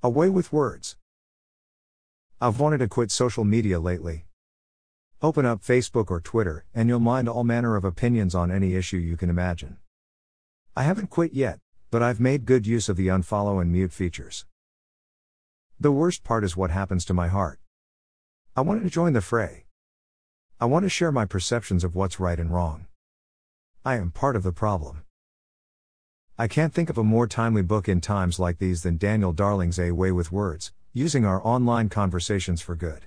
A Way with Words. I've wanted to quit social media lately. Open up Facebook or Twitter, and you'll find all manner of opinions on any issue you can imagine. I haven't quit yet, but I've made good use of the unfollow and mute features. The worst part is what happens to my heart. I wanted to join the fray. I want to share my perceptions of what's right and wrong. I am part of the problem. I can't think of a more timely book in times like these than Daniel Darling's A Way with Words, using our online conversations for good.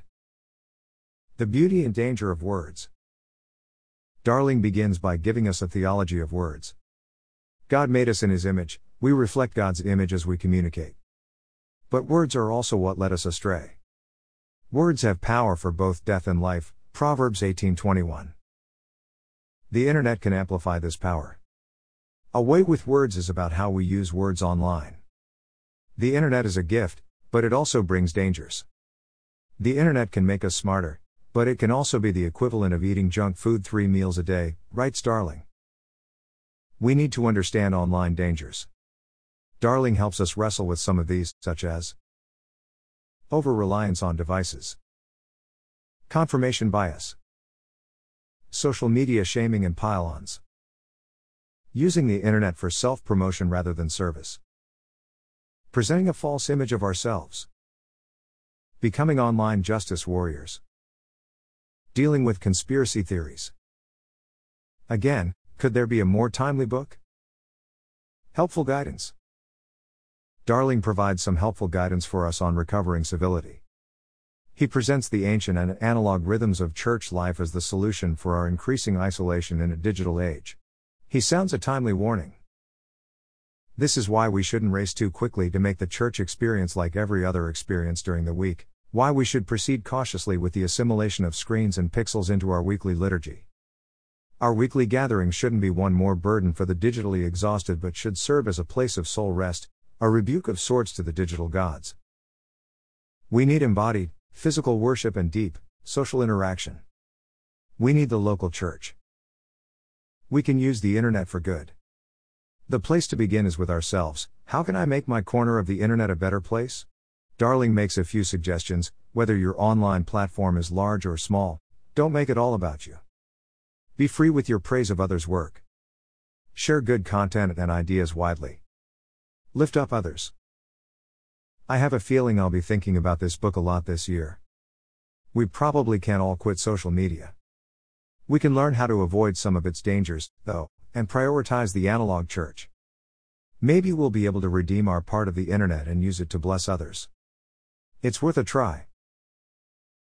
The beauty and danger of words. Darling begins by giving us a theology of words. God made us in His image, we reflect God's image as we communicate. But words are also what led us astray. Words have power for both death and life, Proverbs 18:21. The internet can amplify this power. A Way with Words is about how we use words online. The internet is a gift, but it also brings dangers. The internet can make us smarter, but it can also be the equivalent of eating junk food three meals a day, writes Darling. We need to understand online dangers. Darling helps us wrestle with some of these, such as over reliance on devices, confirmation bias, social media shaming and pile ons. Using the internet for self promotion rather than service. Presenting a false image of ourselves. Becoming online justice warriors. Dealing with conspiracy theories. Again, could there be a more timely book? Helpful guidance. Darling provides some helpful guidance for us on recovering civility. He presents the ancient and analog rhythms of church life as the solution for our increasing isolation in a digital age. He sounds a timely warning. This is why we shouldn't race too quickly to make the church experience like every other experience during the week, why we should proceed cautiously with the assimilation of screens and pixels into our weekly liturgy. Our weekly gatherings shouldn't be one more burden for the digitally exhausted but should serve as a place of soul rest, a rebuke of sorts to the digital gods. We need embodied, physical worship and deep, social interaction. We need the local church. We can use the internet for good. The place to begin is with ourselves. How can I make my corner of the internet a better place? Darling makes a few suggestions, whether your online platform is large or small, don't make it all about you. Be free with your praise of others' work. Share good content and ideas widely. Lift up others. I have a feeling I'll be thinking about this book a lot this year. We probably can't all quit social media. We can learn how to avoid some of its dangers, though, and prioritize the analog church. Maybe we'll be able to redeem our part of the internet and use it to bless others. It's worth a try.